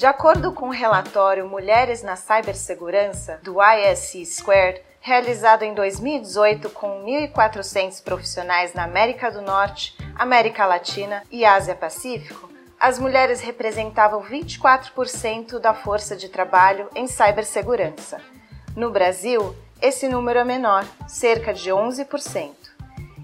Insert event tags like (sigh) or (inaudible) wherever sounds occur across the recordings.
De acordo com o relatório Mulheres na Cibersegurança do ISC Squared, realizado em 2018 com 1.400 profissionais na América do Norte, América Latina e Ásia Pacífico, as mulheres representavam 24% da força de trabalho em cibersegurança. No Brasil, esse número é menor, cerca de 11%.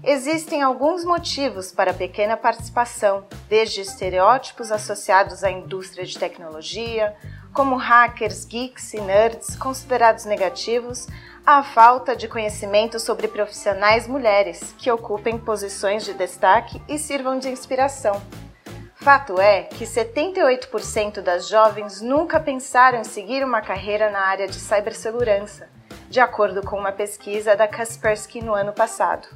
Existem alguns motivos para a pequena participação, desde estereótipos associados à indústria de tecnologia, como hackers, geeks e nerds considerados negativos, à falta de conhecimento sobre profissionais mulheres que ocupem posições de destaque e sirvam de inspiração. Fato é que 78% das jovens nunca pensaram em seguir uma carreira na área de cibersegurança, de acordo com uma pesquisa da Kaspersky no ano passado.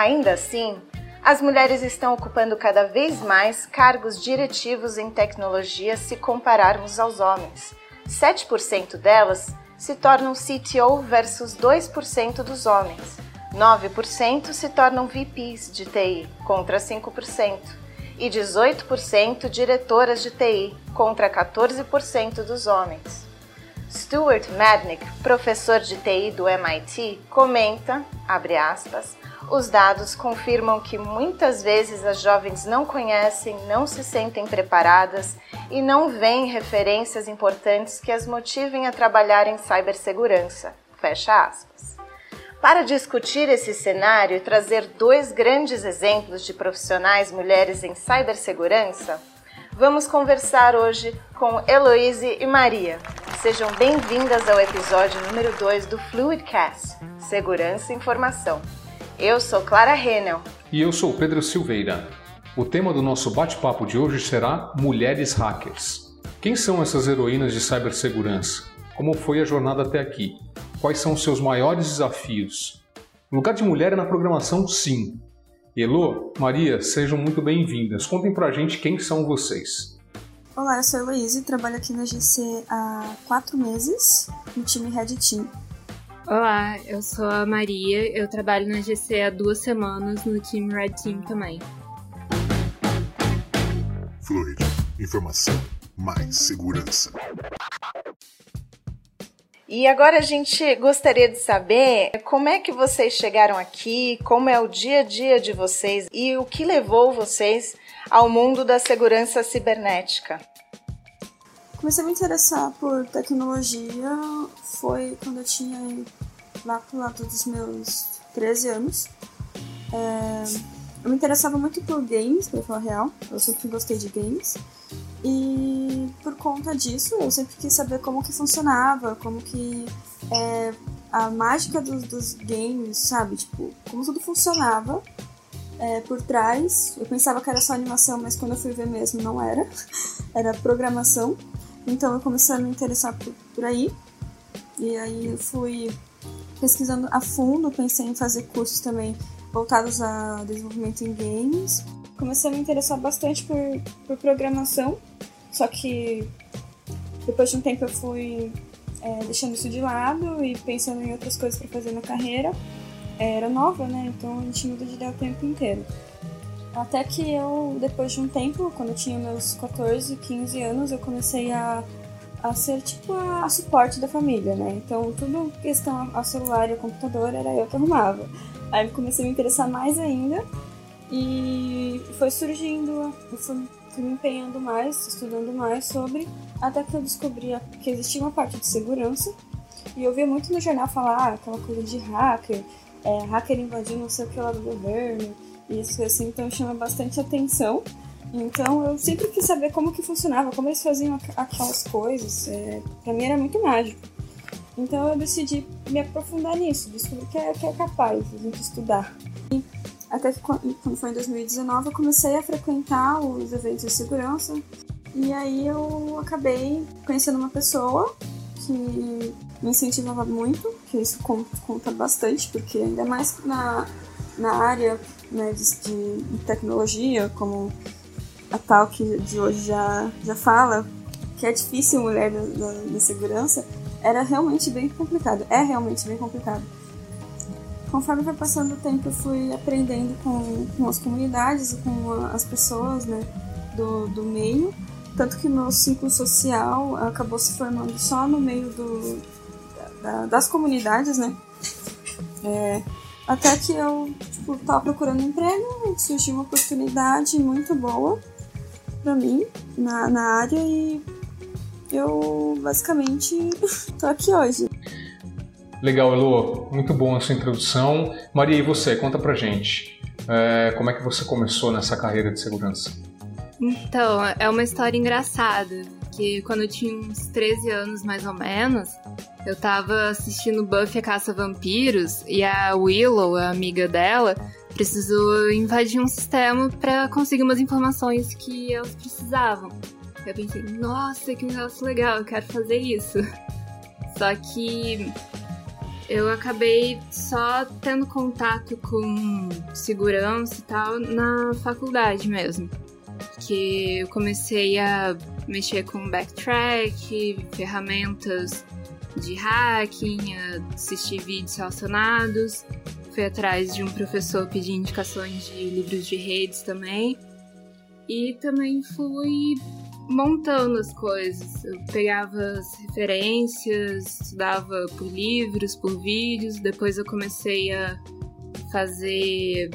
Ainda assim, as mulheres estão ocupando cada vez mais cargos diretivos em tecnologia se compararmos aos homens. 7% delas se tornam CTO versus 2% dos homens. 9% se tornam VPs de TI contra 5% e 18% diretoras de TI contra 14% dos homens. Stuart Madnick, professor de TI do MIT, comenta, abre aspas, os dados confirmam que muitas vezes as jovens não conhecem, não se sentem preparadas e não veem referências importantes que as motivem a trabalhar em cibersegurança. Fecha aspas. Para discutir esse cenário e trazer dois grandes exemplos de profissionais mulheres em cibersegurança, vamos conversar hoje com Heloise e Maria. Sejam bem-vindas ao episódio número 2 do Fluidcast Segurança e Informação. Eu sou Clara Renel. E eu sou Pedro Silveira. O tema do nosso bate-papo de hoje será Mulheres Hackers. Quem são essas heroínas de cibersegurança? Como foi a jornada até aqui? Quais são os seus maiores desafios? O lugar de mulher é na programação, sim. Elo, Maria, sejam muito bem-vindas. Contem pra gente quem são vocês. Olá, eu sou a Heloísa e trabalho aqui na GC há quatro meses, no time Red Team. Olá, eu sou a Maria, eu trabalho na GC há duas semanas no time Red Team também. Fluid, informação, mais segurança. E agora a gente gostaria de saber como é que vocês chegaram aqui, como é o dia a dia de vocês e o que levou vocês ao mundo da segurança cibernética. Comecei a me interessar por tecnologia foi quando eu tinha lá pro lado dos meus 13 anos. É, eu me interessava muito por games, pra falar real. Eu sempre gostei de games. E por conta disso, eu sempre quis saber como que funcionava, como que é, a mágica dos, dos, games, sabe? Tipo, como tudo funcionava é, por trás. Eu pensava que era só animação, mas quando eu fui ver mesmo não era. (laughs) era programação. Então eu comecei a me interessar por, por aí. E aí fui pesquisando a fundo, pensei em fazer cursos também voltados a desenvolvimento em games. Comecei a me interessar bastante por, por programação, só que depois de um tempo eu fui é, deixando isso de lado e pensando em outras coisas para fazer na carreira. Era nova, né? Então a gente muda de ideia o tempo inteiro. Até que eu, depois de um tempo, quando eu tinha meus 14, 15 anos, eu comecei a, a ser tipo a, a suporte da família, né? Então tudo questão ao celular e ao computador era eu que arrumava. Aí eu comecei a me interessar mais ainda e foi surgindo, fui, fui me empenhando mais, estudando mais sobre, até que eu descobri que existia uma parte de segurança e eu via muito no jornal falar ah, aquela coisa de hacker, é, hacker invadindo não sei o que lá do governo isso assim, então chama bastante atenção. Então eu sempre quis saber como que funcionava, como eles faziam aquelas coisas. É, pra mim era muito mágico. Então eu decidi me aprofundar nisso, descobri que é, que é capaz de a gente estudar. E até que quando foi em 2019 eu comecei a frequentar os eventos de segurança. E aí eu acabei conhecendo uma pessoa que me incentivava muito, que isso conta bastante, porque ainda mais na, na área né, de, de, tecnologia, como a tal que de hoje já, já fala, que é difícil mulher da, segurança, era realmente bem complicado. É realmente bem complicado. Conforme foi passando o tempo, eu fui aprendendo com, com as comunidades e com as pessoas né, do, do meio tanto que meu ciclo social acabou se formando só no meio do, da, das comunidades, né? É, até que eu tipo, tava procurando emprego, surgiu uma oportunidade muito boa para mim na, na área e eu basicamente (laughs) tô aqui hoje. Legal, Elo. Muito bom essa introdução. Maria, e você? Conta pra gente. É, como é que você começou nessa carreira de segurança? Então, é uma história engraçada. Que quando eu tinha uns 13 anos, mais ou menos, eu tava assistindo Buffy a Caça Vampiros e a Willow, a amiga dela, precisou invadir um sistema para conseguir umas informações que elas precisavam. Eu pensei, nossa, que negócio legal, eu quero fazer isso. (laughs) Só que eu acabei só tendo contato com segurança e tal na faculdade mesmo. Que eu comecei a mexer com backtrack, ferramentas de hacking, a assistir vídeos relacionados. Fui atrás de um professor pedir indicações de livros de redes também. E também fui montando as coisas. Eu pegava as referências, estudava por livros, por vídeos, depois eu comecei a fazer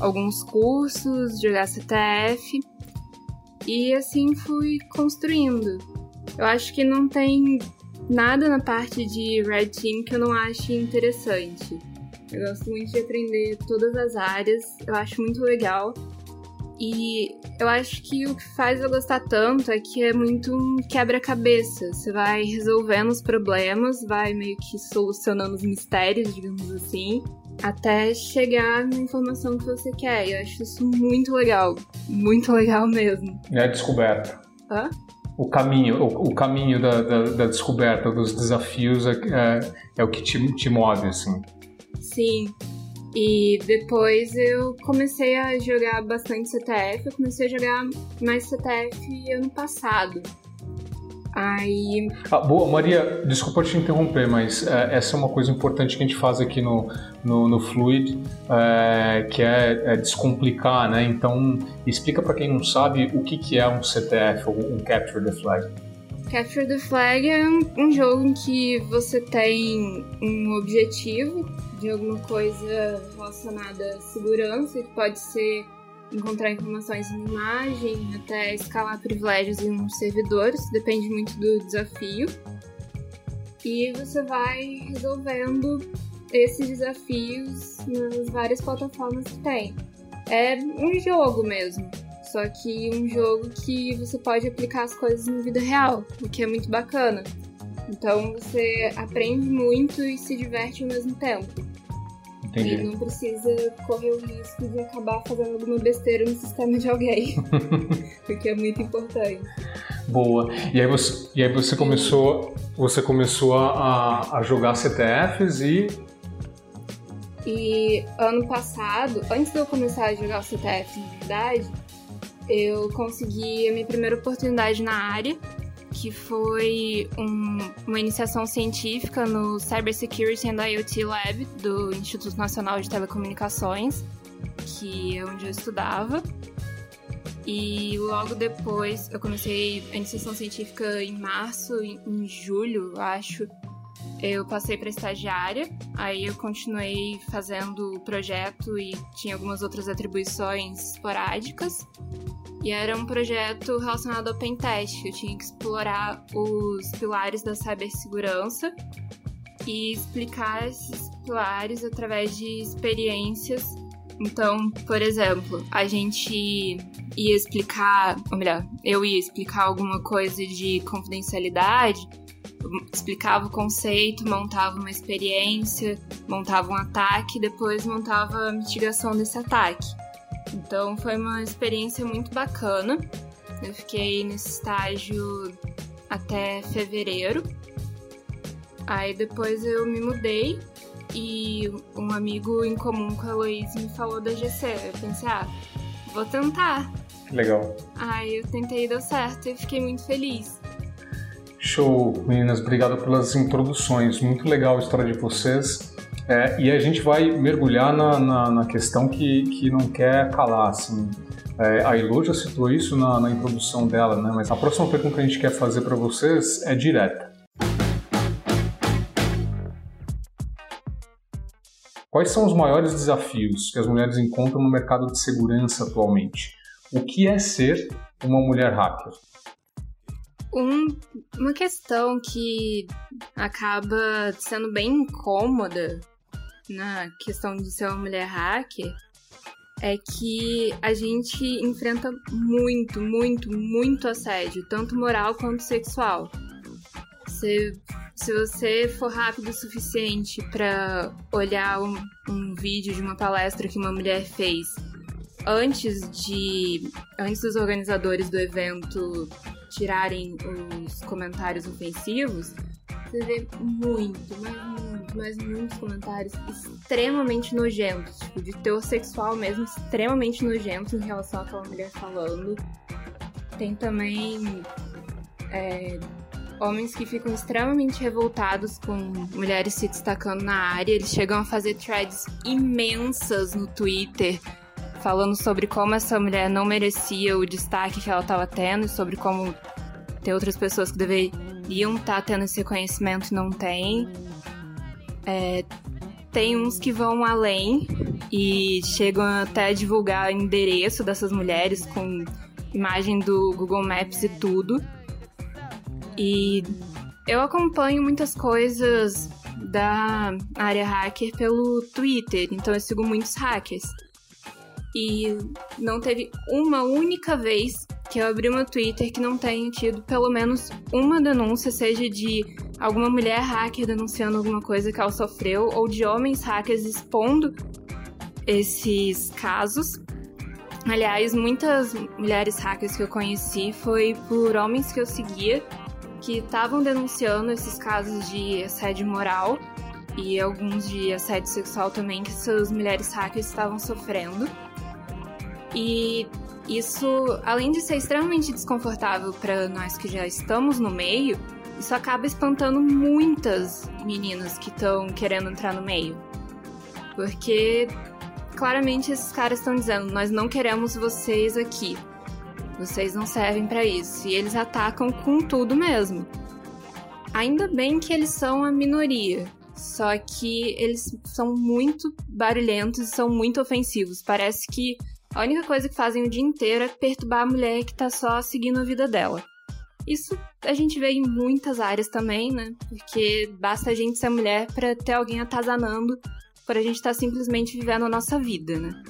alguns cursos, jogar CTF e assim fui construindo. Eu acho que não tem nada na parte de Red Team que eu não ache interessante. Eu gosto muito de aprender todas as áreas, eu acho muito legal. E eu acho que o que faz eu gostar tanto é que é muito um quebra-cabeça. Você vai resolvendo os problemas, vai meio que solucionando os mistérios, digamos assim, até chegar na informação que você quer. Eu acho isso muito legal. Muito legal mesmo. É a descoberta. Hã? O caminho, o, o caminho da, da, da, descoberta, dos desafios é, é, é o que te, te move, assim. Sim. E depois eu comecei a jogar bastante CTF. Eu comecei a jogar mais CTF ano passado. Aí. Ah, boa, Maria, desculpa te interromper, mas é, essa é uma coisa importante que a gente faz aqui no, no, no Fluid, é, que é, é, descomplicar, né? Então, explica para quem não sabe o que, que é um CTF, ou um Capture the Flag. Capture the Flag é um, um jogo em que você tem um objetivo de alguma coisa relacionada à segurança, que pode ser encontrar informações em imagem, até escalar privilégios em um servidor, isso depende muito do desafio. E você vai resolvendo esses desafios nas várias plataformas que tem. É um jogo mesmo, só que um jogo que você pode aplicar as coisas na vida real, o que é muito bacana. Então você aprende muito e se diverte ao mesmo tempo. Entendi. E não precisa correr o risco de acabar fazendo alguma besteira no sistema de alguém. (laughs) porque é muito importante. Boa. E aí você, e aí você começou, você começou a, a jogar CTFs e. E ano passado, antes de eu começar a jogar o CTF na verdade, eu consegui a minha primeira oportunidade na área que foi um, uma iniciação científica no Cybersecurity and IoT Lab do Instituto Nacional de Telecomunicações, que é onde eu estudava. E logo depois, eu comecei a iniciação científica em março, em, julho, acho. Eu passei para estagiária, aí eu continuei fazendo o projeto e tinha algumas outras atribuições esporádicas. E era um projeto relacionado ao pentest. Eu tinha que explorar os pilares da cibersegurança e explicar esses pilares através de experiências. Então, por exemplo, a gente ia explicar, ou melhor, eu ia explicar alguma coisa de confidencialidade, explicava o conceito, montava uma experiência, montava um ataque, depois montava a mitigação desse ataque. Então foi uma experiência muito bacana. Eu fiquei nesse estágio até fevereiro. Aí depois eu me mudei e um amigo em comum com a Heloísa me falou da GC. Eu pensei, ah, vou tentar. Legal. Aí eu tentei e deu certo e fiquei muito feliz. Show, meninas, obrigado pelas introduções. Muito legal a história de vocês. É, e a gente vai mergulhar na, na, na, questão que, que não quer calar, assim. É, a Ilo já citou isso na, na introdução dela, né? Mas a próxima pergunta que a gente quer fazer para vocês é direta. Quais são os maiores desafios que as mulheres encontram no mercado de segurança atualmente? O que é ser uma mulher hacker? Um, uma questão que acaba sendo bem incômoda na questão de ser uma mulher hacker é que a gente enfrenta muito, muito, muito assédio, tanto moral quanto sexual. Se, se você for rápido o suficiente para olhar um, um vídeo de uma palestra que uma mulher fez antes de antes dos organizadores do evento tirarem os comentários ofensivos, você vê muito, mas muito, mas muitos comentários extremamente nojentos, tipo, de teor sexual mesmo, extremamente nojentos em relação àquela mulher falando. Tem também é, homens que ficam extremamente revoltados com mulheres se destacando na área. Eles chegam a fazer threads imensas no Twitter falando sobre como essa mulher não merecia o destaque que ela estava tendo, sobre como tem outras pessoas que deveriam estar tá tendo esse reconhecimento e não tem. É, tem uns que vão além e chegam até a divulgar o endereço dessas mulheres com imagem do Google Maps e tudo. E eu acompanho muitas coisas da área hacker pelo Twitter, então eu sigo muitos hackers. E não teve uma única vez que eu abri meu Twitter que não tenha tido pelo menos uma denúncia, seja de alguma mulher hacker denunciando alguma coisa que ela sofreu, ou de homens hackers expondo esses casos. Aliás, muitas mulheres hackers que eu conheci foi por homens que eu seguia que estavam denunciando esses casos de assédio moral e alguns de assédio sexual também que essas mulheres hackers estavam sofrendo. E isso, além de ser extremamente desconfortável para nós que já estamos no meio, isso acaba espantando muitas meninas que estão querendo entrar no meio. Porque claramente esses caras estão dizendo: nós não queremos vocês aqui. Vocês não servem para isso. E eles atacam com tudo mesmo. Ainda bem que eles são a minoria. Só que eles são muito barulhentos e são muito ofensivos. Parece que a única coisa que fazem o dia inteiro é perturbar a mulher que tá só seguindo a vida dela. Isso a gente vê em muitas áreas também, né? Porque basta a gente ser mulher para ter alguém atazanando por a gente estar tá simplesmente vivendo a nossa vida, né?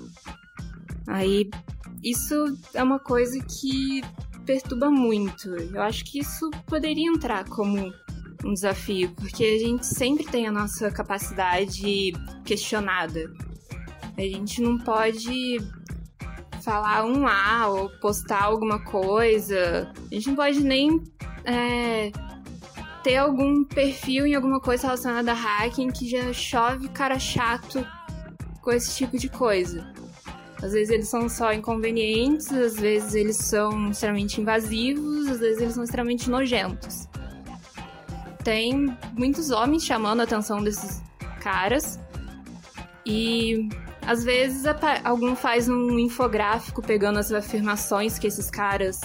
Aí, isso é uma coisa que perturba muito. Eu acho que isso poderia entrar como um desafio, porque a gente sempre tem a nossa capacidade questionada. A gente não pode falar um A ou postar alguma coisa. A gente não pode nem é, ter algum perfil em alguma coisa relacionada a hacking que já chove cara chato com esse tipo de coisa. Às vezes eles são só inconvenientes, às vezes eles são extremamente invasivos, às vezes eles são extremamente nojentos. Tem muitos homens chamando a atenção desses caras e às vezes algum faz um infográfico pegando as afirmações que esses caras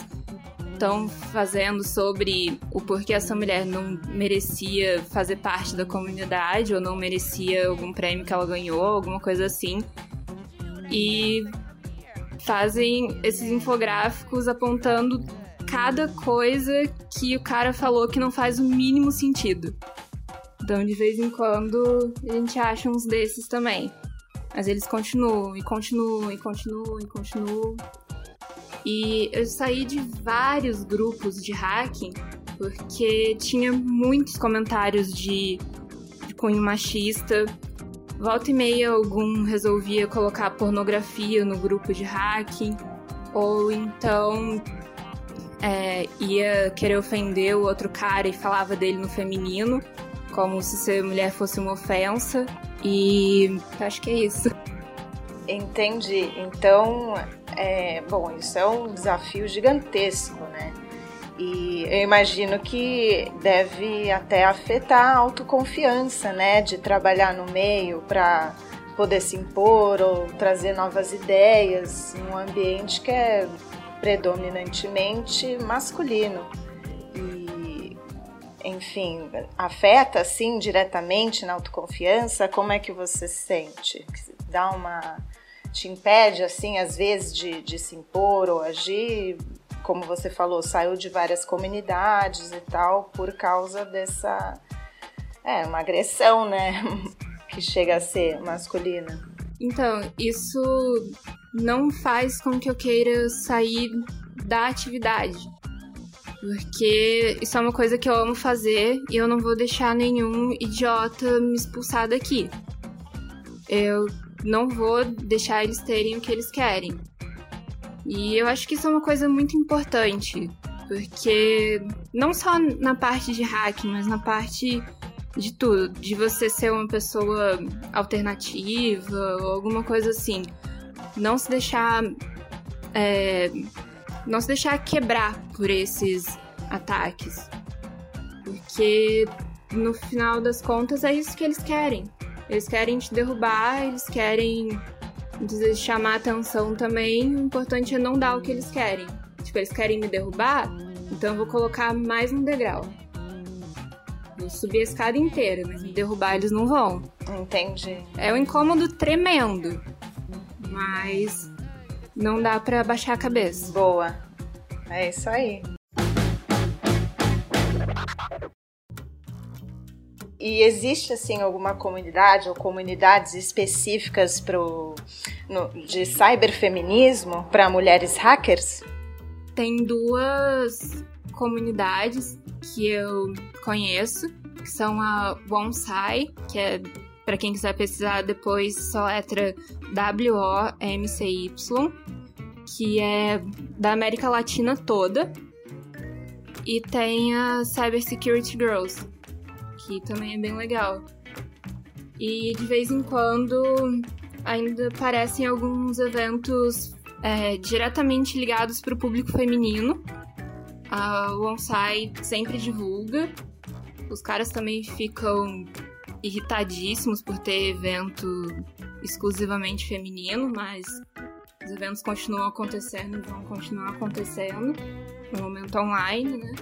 estão fazendo sobre o porquê essa mulher não merecia fazer parte da comunidade ou não merecia algum prêmio que ela ganhou, alguma coisa assim. E fazem esses infográficos apontando cada coisa que o cara falou que não faz o mínimo sentido. Então, de vez em quando, a gente acha uns desses também. Mas eles continuam e continuam e continuam e continuam. E eu saí de vários grupos de hacking porque tinha muitos comentários de, de cunho machista. Volta e meia algum resolvia colocar pornografia no grupo de hacking, ou então é, ia querer ofender o outro cara e falava dele no feminino, como se ser mulher fosse uma ofensa. E acho que é isso. Entendi. Então, é, bom, isso é um desafio gigantesco, né? E eu imagino que deve até afetar a autoconfiança, né? De trabalhar no meio para poder se impor ou trazer novas ideias num ambiente que é predominantemente masculino. Enfim, afeta assim diretamente na autoconfiança? Como é que você se sente? Dá uma. te impede, assim, às vezes, de, de se impor ou agir? Como você falou, saiu de várias comunidades e tal por causa dessa. É, uma agressão, né? (laughs) que chega a ser masculina. Então, isso não faz com que eu queira sair da atividade. Porque isso é uma coisa que eu amo fazer e eu não vou deixar nenhum idiota me expulsar daqui. Eu não vou deixar eles terem o que eles querem. E eu acho que isso é uma coisa muito importante, porque não só na parte de hack, mas na parte de tudo, de você ser uma pessoa alternativa ou alguma coisa assim. Não se deixar. É, não se deixar quebrar por esses ataques. Porque no final das contas é isso que eles querem. Eles querem te derrubar, eles querem chamar atenção também. O importante é não dar o que eles querem. Tipo, eles querem me derrubar, então eu vou colocar mais um degrau. Vou subir a escada inteira, mas me derrubar eles não vão. Entendi. É um incômodo tremendo. Mas não dá para baixar a cabeça. Boa. É isso aí. E existe assim alguma comunidade ou comunidades específicas pro, no, de cyberfeminismo para mulheres hackers? Tem duas comunidades que eu conheço, que são a Wonsai, que é para quem quiser pesquisar depois, só letra W-O-M-C-Y, que é da América Latina toda. E tem a Cyber Security Girls, que também é bem legal. E de vez em quando ainda aparecem alguns eventos é, diretamente ligados para o público feminino. A Onsai sempre divulga. Os caras também ficam irritadíssimos por ter evento exclusivamente feminino, mas os eventos continuam acontecendo e vão continuar acontecendo no momento online, né?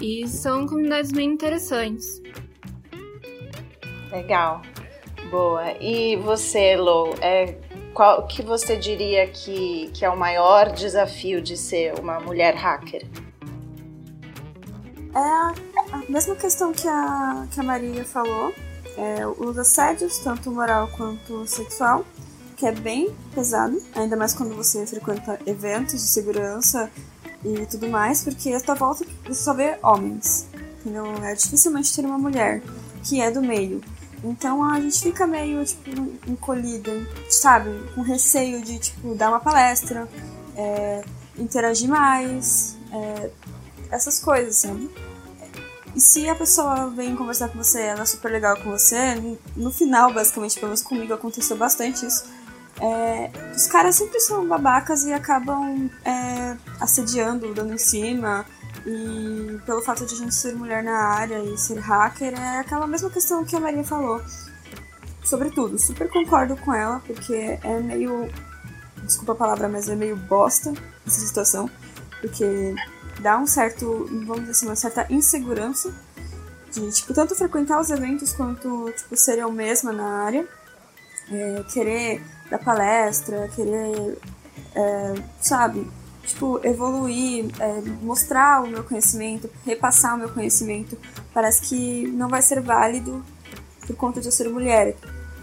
E são comunidades bem interessantes. Legal. Boa. E você, Lou, é, qual que você diria que, que é o maior desafio de ser uma mulher hacker? É a, mesma questão que a, que a Maria falou, é, os assédios, tanto moral quanto sexual, que é bem pesado, ainda mais quando você frequenta eventos de segurança e tudo mais, porque a tua volta você só vê homens, entendeu? É dificilmente ter uma mulher que é do meio. Então a gente fica meio, tipo, encolhida, sabe? Com receio de, tipo, dar uma palestra, é, interagir mais, é, essas coisas, sabe? E se a pessoa vem conversar com você, ela é super legal com você, no final, basicamente, pelo menos comigo aconteceu bastante isso. É, os caras sempre são babacas e acabam é, assediando, dando em cima. E pelo fato de a gente ser mulher na área e ser hacker, é aquela mesma questão que a Maria falou. Sobretudo, super concordo com ela, porque é meio. Desculpa a palavra, mas é meio bosta essa situação. Porque dá um certo, vamos dizer assim, uma certa insegurança de, tipo, tanto frequentar os eventos quanto, tipo, ser eu mesma na área, é, querer dar palestra, querer, é, sabe, tipo, evoluir, é, mostrar o meu conhecimento, repassar o meu conhecimento, parece que não vai ser válido por conta de eu ser mulher.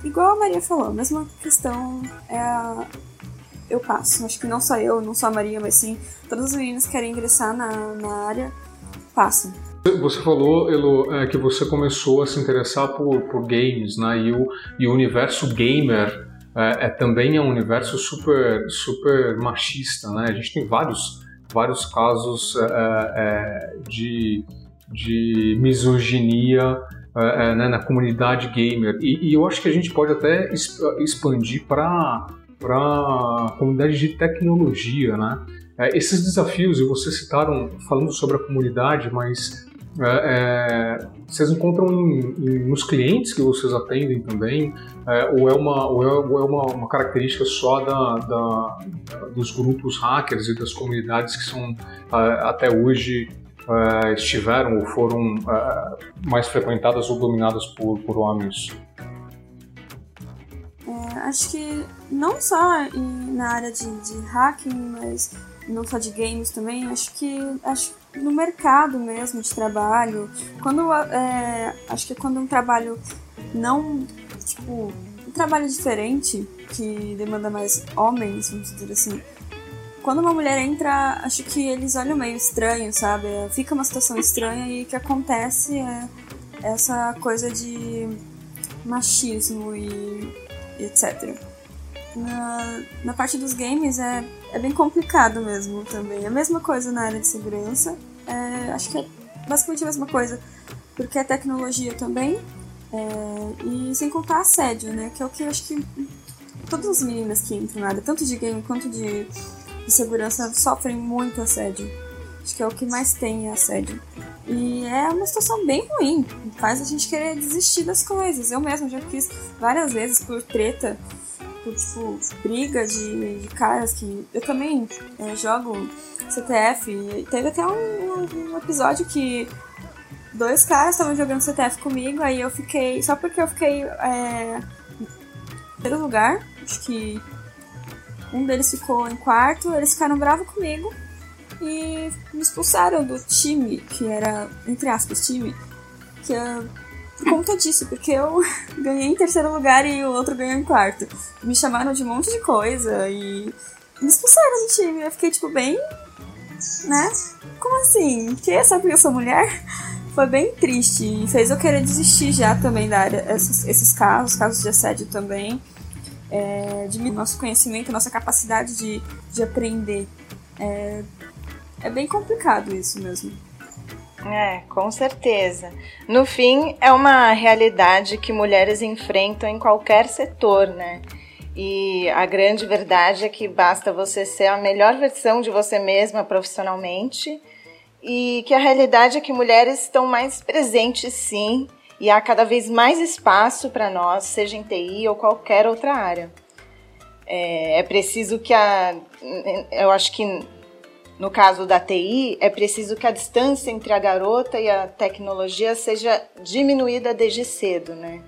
Igual a Maria falou, a mesma questão é a, eu passo. Acho que não só eu, não só a Maria, mas sim todas as meninas que querem ingressar na, na área passam. Você falou, Elo, é, que você começou a se interessar por, por games, né? E o, e o universo gamer é, é, também é um universo super, super machista, né? A gente tem vários, vários casos é, é de, de misoginia é, né, na comunidade gamer. E, e, eu acho que a gente pode até expandir para para a comunidade de tecnologia, né? É, esses desafios, e vocês citaram falando sobre a comunidade, mas é, é, vocês encontram em, em, nos clientes que vocês atendem também? É, ou é, uma, ou é, ou é uma, uma, característica só da, da, dos grupos hackers e das comunidades que são até hoje estiveram ou foram mais frequentadas ou dominadas por, por homens? Acho que não só em, na área de, de hacking, mas não só de games também, acho que acho no mercado mesmo de trabalho, quando é, acho que é quando um trabalho não tipo um trabalho diferente que demanda mais homens, vamos dizer assim. Quando uma mulher entra, acho que eles olham meio estranho, sabe? Fica uma situação estranha e o que acontece é essa coisa de machismo e etc. Na, na parte dos games é, é bem complicado mesmo também. A mesma coisa na área de segurança. É, acho que é basicamente a mesma coisa. Porque é tecnologia também. É, e sem contar assédio, né? Que é o que eu acho que todas as meninas que entram na área, tanto de game quanto de, de segurança, sofrem muito assédio. Acho que é o que mais tem assédio. E é uma situação bem ruim. Faz a gente querer desistir das coisas. Eu mesma já fiz várias vezes por treta, por tipo, briga de, de caras que. Eu também é, jogo CTF. Teve até um, um episódio que dois caras estavam jogando CTF comigo, aí eu fiquei. Só porque eu fiquei é, em primeiro lugar, acho que um deles ficou em quarto, eles ficaram bravos comigo e me expulsaram do time, que era, entre aspas, time, que é por conta disso, porque eu (laughs) ganhei em terceiro lugar e o outro ganhou em quarto. Me chamaram de um monte de coisa e me expulsaram do time. Eu fiquei, tipo, bem. né? Como assim? Que? Só porque eu sou mulher? (laughs) Foi bem triste e fez eu querer desistir já também da área. Esses, esses casos, casos de assédio também. É, de nosso conhecimento, nossa capacidade de, de aprender. É, é bem complicado isso mesmo. É, com certeza. No fim, é uma realidade que mulheres enfrentam em qualquer setor, né? E a grande verdade é que basta você ser a melhor versão de você mesma profissionalmente e que a realidade é que mulheres estão mais presentes sim e há cada vez mais espaço para nós, seja em TI ou qualquer outra área. É, é preciso que a. Eu acho que no caso da TI, é preciso que a distância entre a garota e a tecnologia seja diminuída desde cedo, né?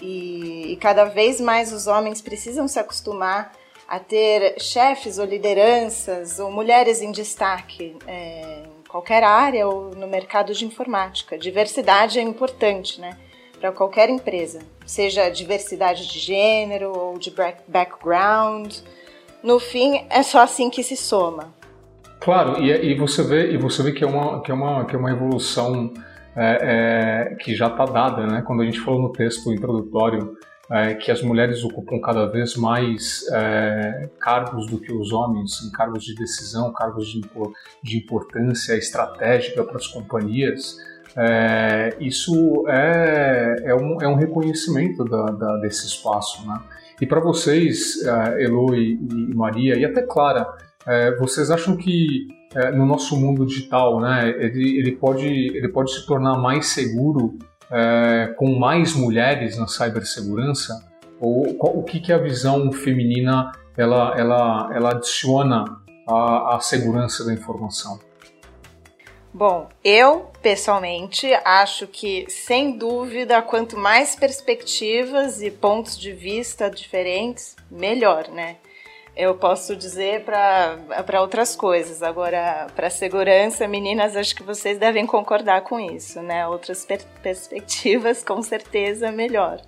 E, e cada vez mais os homens precisam se acostumar a ter chefes ou lideranças ou mulheres em destaque é, em qualquer área ou no mercado de informática. Diversidade é importante, né? Para qualquer empresa, seja diversidade de gênero ou de background. No fim, é só assim que se soma. Claro, e, e, você vê e você vê que é uma que é uma que é uma evolução é, é, que já está dada, né? Quando a gente falou no texto introdutório é, que as mulheres ocupam cada vez mais é, cargos do que os homens, em cargos de decisão, cargos de, de importância estratégica para as companhias. É, isso é, é, um, é um reconhecimento da, da, desse espaço, né? E para vocês, é, Elo e, e Maria, e até Clara, é, vocês acham que é, no nosso mundo digital, né, ele, ele, pode, ele pode se tornar mais seguro é, com mais mulheres na cibersegurança? Ou qual, o que, que a visão feminina ela, ela, ela adiciona à, à segurança da informação? Bom, eu pessoalmente acho que, sem dúvida, quanto mais perspectivas e pontos de vista diferentes, melhor, né? Eu posso dizer para outras coisas. Agora, para segurança, meninas, acho que vocês devem concordar com isso, né? Outras per perspectivas, com certeza, melhor.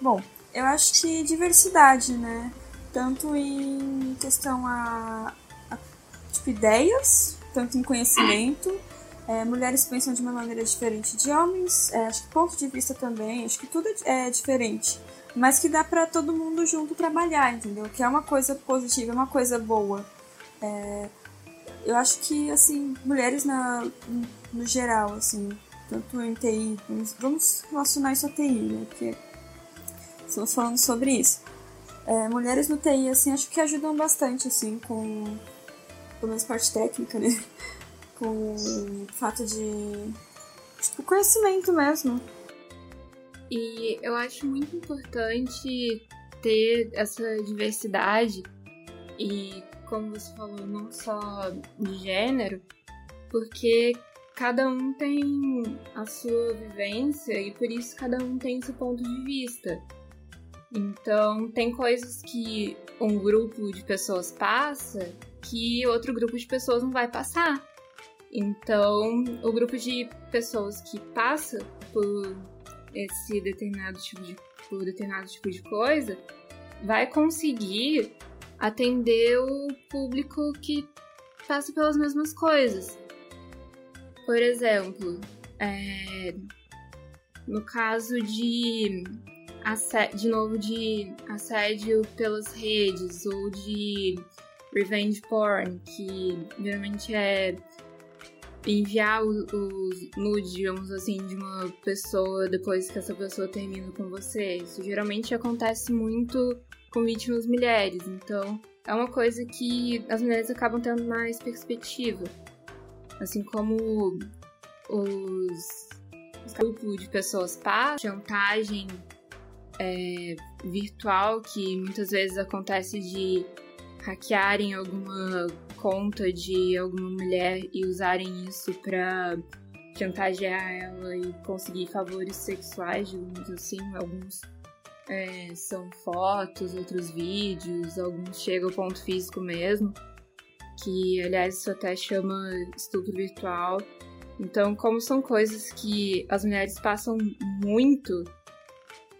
Bom, eu acho que diversidade, né? Tanto em questão a, a tipo, ideias, tanto em conhecimento. É, mulheres pensam de uma maneira diferente de homens. É, acho que ponto de vista também. Acho que tudo é, é diferente mas que dá para todo mundo junto trabalhar, entendeu? Que é uma coisa positiva, é uma coisa boa. É, eu acho que, assim, mulheres na, no geral, assim, tanto em TI, vamos, relacionar isso a TI, né? Porque estamos falando sobre isso. É, mulheres no TI, assim, acho que ajudam bastante, assim, com, pelo menos parte técnica, né? (laughs) com o fato de. Tipo, conhecimento mesmo. E eu acho muito importante ter essa diversidade e, como você falou, não só de gênero, porque cada um tem a sua vivência e por isso cada um tem seu ponto de vista. Então, tem coisas que um grupo de pessoas passa que outro grupo de pessoas não vai passar. Então, o grupo de pessoas que passa por esse determinado tipo de, por determinado tipo de coisa vai conseguir atender o público que passa pelas mesmas coisas. Por exemplo, é, no caso de de novo de assédio pelas redes ou de revenge porn, que geralmente é enviar os, os nudes, digamos assim, de uma pessoa depois que essa pessoa termina com você. Isso geralmente acontece muito com vítimas mulheres, então é uma coisa que as mulheres acabam tendo mais perspectiva. Assim como os, os grupos de pessoas pá, chantagem é, virtual que muitas vezes acontece de hackearem alguma conta de alguma mulher e usarem isso para chantagear ela e conseguir favores sexuais, digamos assim. Alguns é, são fotos, outros vídeos, alguns chegam ao ponto físico mesmo, que aliás isso até chama estupro virtual. Então, como são coisas que as mulheres passam muito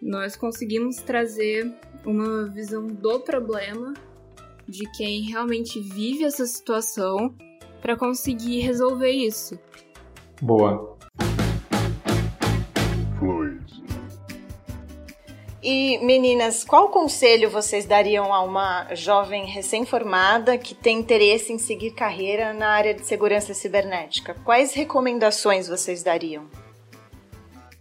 nós conseguimos trazer uma visão do problema de quem realmente vive essa situação para conseguir resolver isso. Boa. E meninas, qual conselho vocês dariam a uma jovem recém-formada que tem interesse em seguir carreira na área de segurança cibernética? Quais recomendações vocês dariam?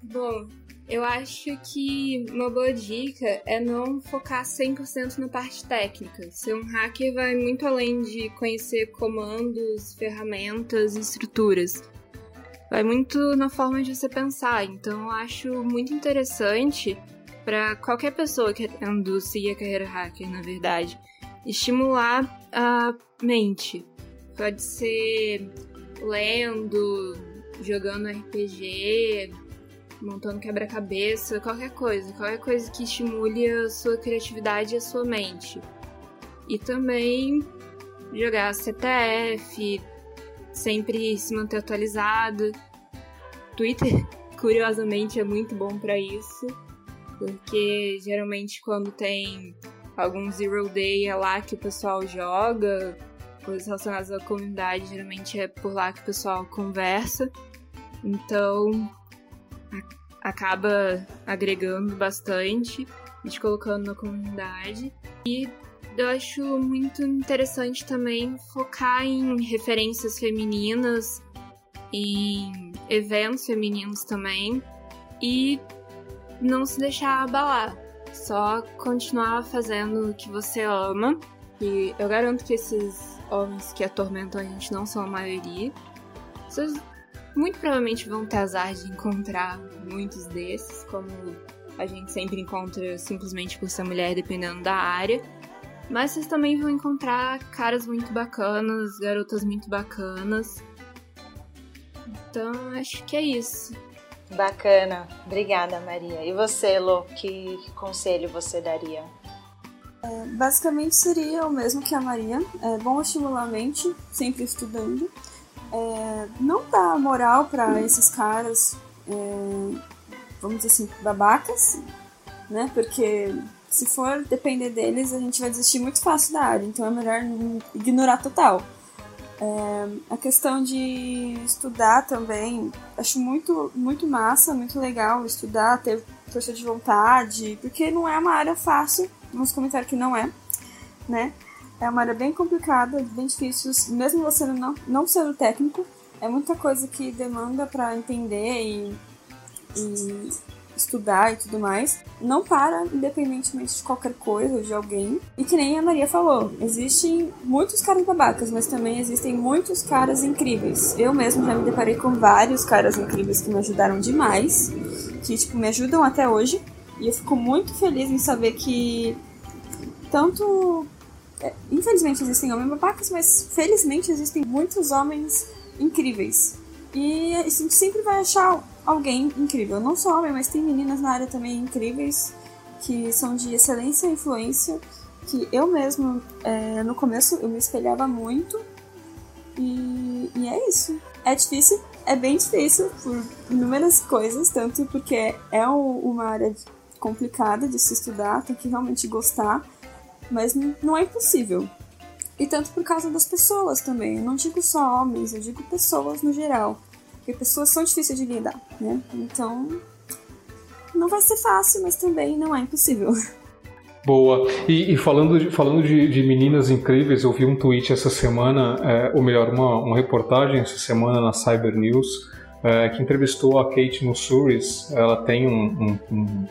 Bom, eu acho que uma boa dica é não focar 100% na parte técnica. Ser um hacker vai muito além de conhecer comandos, ferramentas estruturas. Vai muito na forma de você pensar. Então, eu acho muito interessante para qualquer pessoa querendo seguir a carreira hacker, na verdade, estimular a mente. Pode ser lendo, jogando RPG, montando quebra-cabeça, qualquer coisa, qualquer coisa que estimule a sua criatividade e a sua mente. E também jogar CTF, sempre se manter atualizado. Twitter, (laughs) curiosamente, é muito bom para isso, porque geralmente quando tem algum Zero Day é lá que o pessoal joga, coisas relacionadas à comunidade, geralmente é por lá que o pessoal conversa. Então, acaba agregando bastante, te colocando na comunidade. E eu acho muito interessante também focar em referências femininas, em eventos femininos também, e não se deixar abalar. Só continuar fazendo o que você ama. E eu garanto que esses homens que atormentam a gente não são a maioria. Vocês muito provavelmente vão ter azar de encontrar muitos desses, como a gente sempre encontra simplesmente por ser mulher, dependendo da área. Mas vocês também vão encontrar caras muito bacanas, garotas muito bacanas. Então, acho que é isso. Bacana. Obrigada, Maria. E você, Lô, que conselho você daria? É, basicamente seria o mesmo que a Maria. É bom estimular a mente, sempre estudando é, não dá moral para esses caras, é, vamos dizer assim, babacas, né? Porque se for depender deles, a gente vai desistir muito fácil da área, então é melhor ignorar total. É, a questão de estudar também, acho muito, muito massa, muito legal estudar, ter força de vontade, porque não é uma área fácil, vamos comentar que não é, né? É uma área bem complicada, bem difícil, mesmo você não, não sendo técnico, é muita coisa que demanda para entender e, e estudar e tudo mais, não para independentemente de qualquer coisa ou de alguém. E que nem a Maria falou, existem muitos caras babacas, mas também existem muitos caras incríveis. Eu mesmo já me deparei com vários caras incríveis que me ajudaram demais, que tipo me ajudam até hoje. E eu fico muito feliz em saber que tanto infelizmente existem homens babacas, mas felizmente existem muitos homens incríveis. E a gente sempre vai achar alguém incrível. Não só homem, mas tem meninas na área também incríveis que são de excelência e influência. Que eu mesmo, é, no começo, eu me espelhava muito. E, e é isso. É difícil, é bem difícil por inúmeras coisas, tanto porque é uma área complicada de se estudar, tem que realmente gostar, mas não é impossível. E tanto por causa das pessoas também. Eu não digo só homens, eu digo pessoas no geral. Porque pessoas são difíceis de lidar, né? Então, não vai ser fácil, mas também não é impossível. (laughs) Boa. E, e falando, de, falando de, de, meninas incríveis, eu vi um tweet essa semana, é, ou melhor, uma, uma reportagem essa semana na Cyber News, é, que entrevistou a Kate Mussuris. Ela tem um, um, um,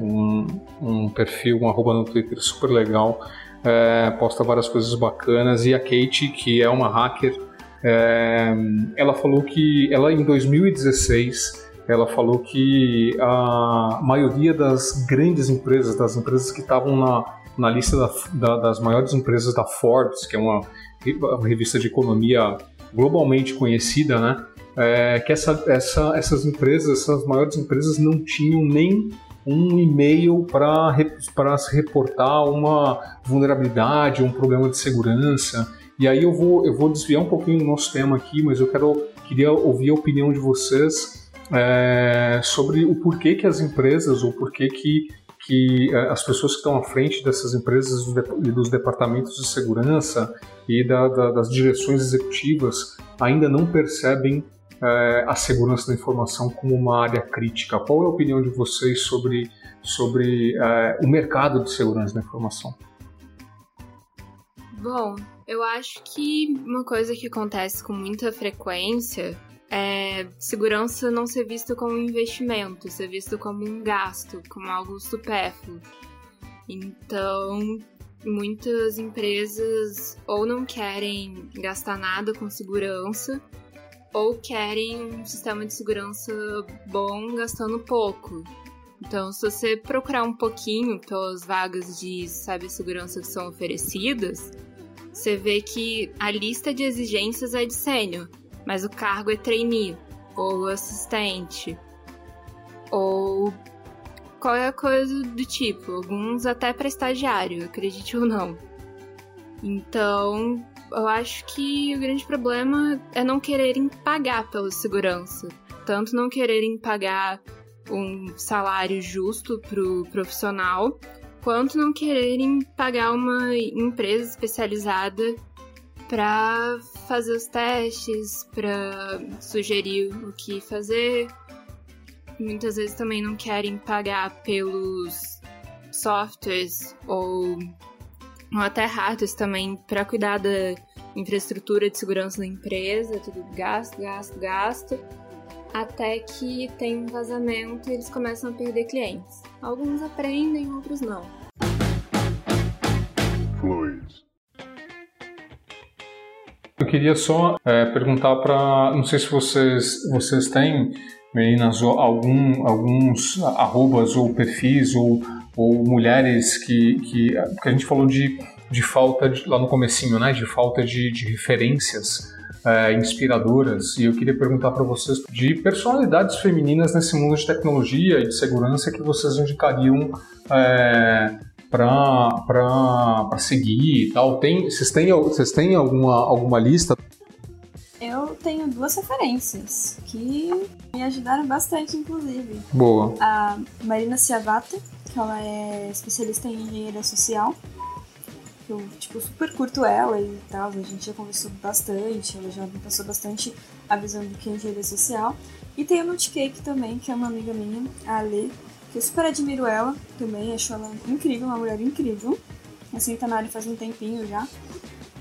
um perfil, um arroba no Twitter super legal, é, posta várias coisas bacanas. E a Kate, que é uma hacker, é, ela falou que ela em 2016 ela falou que a maioria das grandes empresas, das empresas que estavam na, na lista da, da, das maiores empresas da Forbes, que é uma, uma revista de economia globalmente conhecida, né? É, que essa, essa, essas empresas, essas maiores empresas, não tinham nem um e-mail para se reportar uma vulnerabilidade, um problema de segurança. E aí eu vou, eu vou desviar um pouquinho do nosso tema aqui, mas eu quero, queria ouvir a opinião de vocês é, sobre o porquê que as empresas, ou porquê que, que é, as pessoas que estão à frente dessas empresas e dos departamentos de segurança e da, da, das direções executivas ainda não percebem é, a segurança da informação como uma área crítica. Qual é a opinião de vocês sobre, sobre é, o mercado de segurança da informação? Bom, eu acho que uma coisa que acontece com muita frequência é segurança não ser vista como um investimento, ser visto como um gasto, como algo supérfluo. Então, muitas empresas ou não querem gastar nada com segurança ou querem um sistema de segurança bom gastando pouco. Então, se você procurar um pouquinho pelas vagas de cibersegurança que são oferecidas, você vê que a lista de exigências é de sênior, mas o cargo é trainee, ou assistente, ou qualquer coisa do tipo, alguns até para estagiário, acredite ou não. Então, eu acho que o grande problema é não quererem pagar pela segurança. Tanto não quererem pagar um salário justo pro profissional, quanto não quererem pagar uma empresa especializada para fazer os testes, para sugerir o que fazer. Muitas vezes também não querem pagar pelos softwares ou, ou até hardwares também para cuidar da infraestrutura de segurança da empresa, tudo gasto, gasto, gasto até que tem um vazamento e eles começam a perder clientes. Alguns aprendem, outros não. Eu queria só é, perguntar para, não sei se vocês vocês têm meninas algum, alguns arrobas ou perfis ou, ou mulheres que, que, que a gente falou de, de falta de, lá no comecinho, né, de falta de, de referências é, inspiradoras e eu queria perguntar para vocês de personalidades femininas nesse mundo de tecnologia e de segurança que vocês indicariam é, para seguir e tal. Tem, vocês, têm, vocês têm alguma, alguma lista? Eu tenho duas referências que me ajudaram bastante, inclusive. Boa. A Marina Ciavata, que ela é especialista em engenharia social eu, tipo, super curto ela e tal, a gente já conversou bastante, ela já me passou bastante a visão do que é engenharia social. E tem a Nutcake também, que é uma amiga minha, a Ale, que eu super admiro ela também, acho ela incrível, uma mulher incrível. Assim, tá na área faz um tempinho já.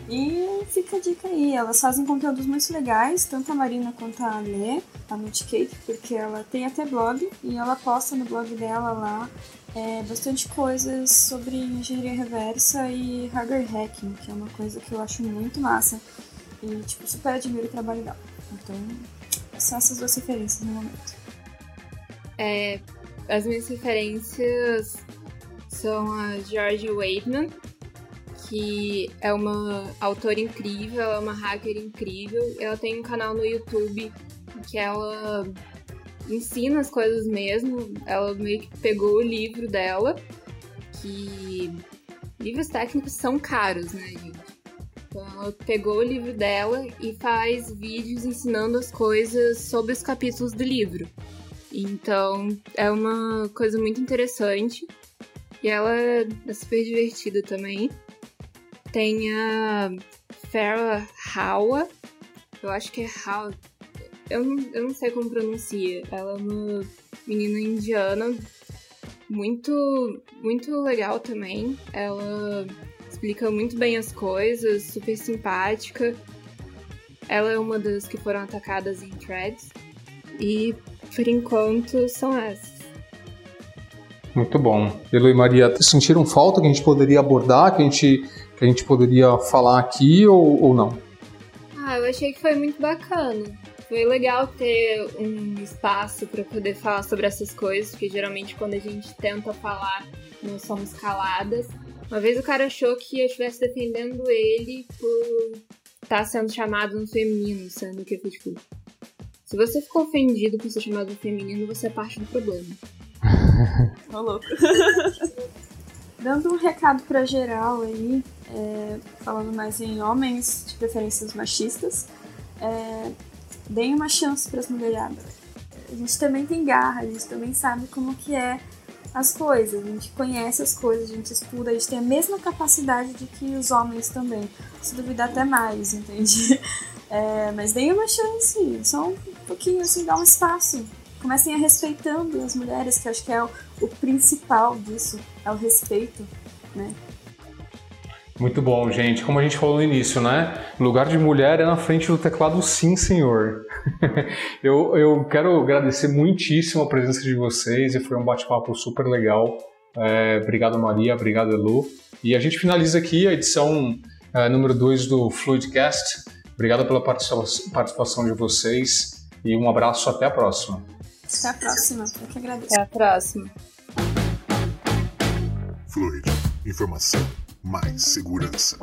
E fica a dica aí, elas fazem conteúdos muito legais, tanto a Marina quanto a Lê, a Multicake, porque ela tem até blog e ela posta no blog dela lá é, bastante coisas sobre engenharia reversa e hardware hacking, que é uma coisa que eu acho muito massa e tipo, super admiro o trabalho dela. Então, são essas duas referências no momento. É, as minhas referências são a George Waitman, que é uma autora incrível, é uma hacker incrível. Ela tem um canal no YouTube que ela ensina as coisas mesmo. Ela meio que pegou o livro dela, que livros técnicos são caros, né, gente? Então ela pegou o livro dela e faz vídeos ensinando as coisas sobre os capítulos do livro. Então é uma coisa muito interessante. E ela é super divertida também. Tem a Farah Hawa. Eu acho que é Hawa. Eu não, eu não sei como pronuncia. Ela é uma menina indiana muito, muito legal também. Ela explica muito bem as coisas, super simpática. Ela é uma das que foram atacadas em threads. E por enquanto são essas. Muito bom. Elo e Maria, sentiram falta que a gente poderia abordar, que a gente que a gente poderia falar aqui ou, ou não? Ah, eu achei que foi muito bacana. Foi legal ter um espaço para poder falar sobre essas coisas, porque geralmente quando a gente tenta falar, nós somos caladas. Uma vez o cara achou que eu estivesse defendendo ele por estar tá sendo chamado no feminino, sendo que eu tipo. Se você ficou ofendido por ser chamado no feminino, você é parte do problema. (laughs) Ô, louco. (laughs) Dando um recado pra geral aí, é, falando mais em homens de preferências machistas, é, deem uma chance para as mulheradas. A gente também tem garra, a gente também sabe como que é as coisas, a gente conhece as coisas, a gente estuda, a gente tem a mesma capacidade de que os homens também. Se duvidar até mais, entende? (laughs) É, mas deem uma chance, só um pouquinho assim, dá um espaço. Comecem a respeitando as mulheres, que acho que é o, o principal disso, é o respeito, né? Muito bom, gente. Como a gente falou no início, né? Lugar de mulher é na frente do teclado, sim, senhor. (laughs) eu, eu quero agradecer muitíssimo a presença de vocês e foi um bate-papo super legal. É, obrigado, Maria. Obrigado, Elu. E a gente finaliza aqui a edição é, número 2 do Fluidcast. Obrigado pela participação de vocês e um abraço. Até a próxima. Até a próxima. Eu que agradeço. Até a próxima. Fluid. Informação mais segurança.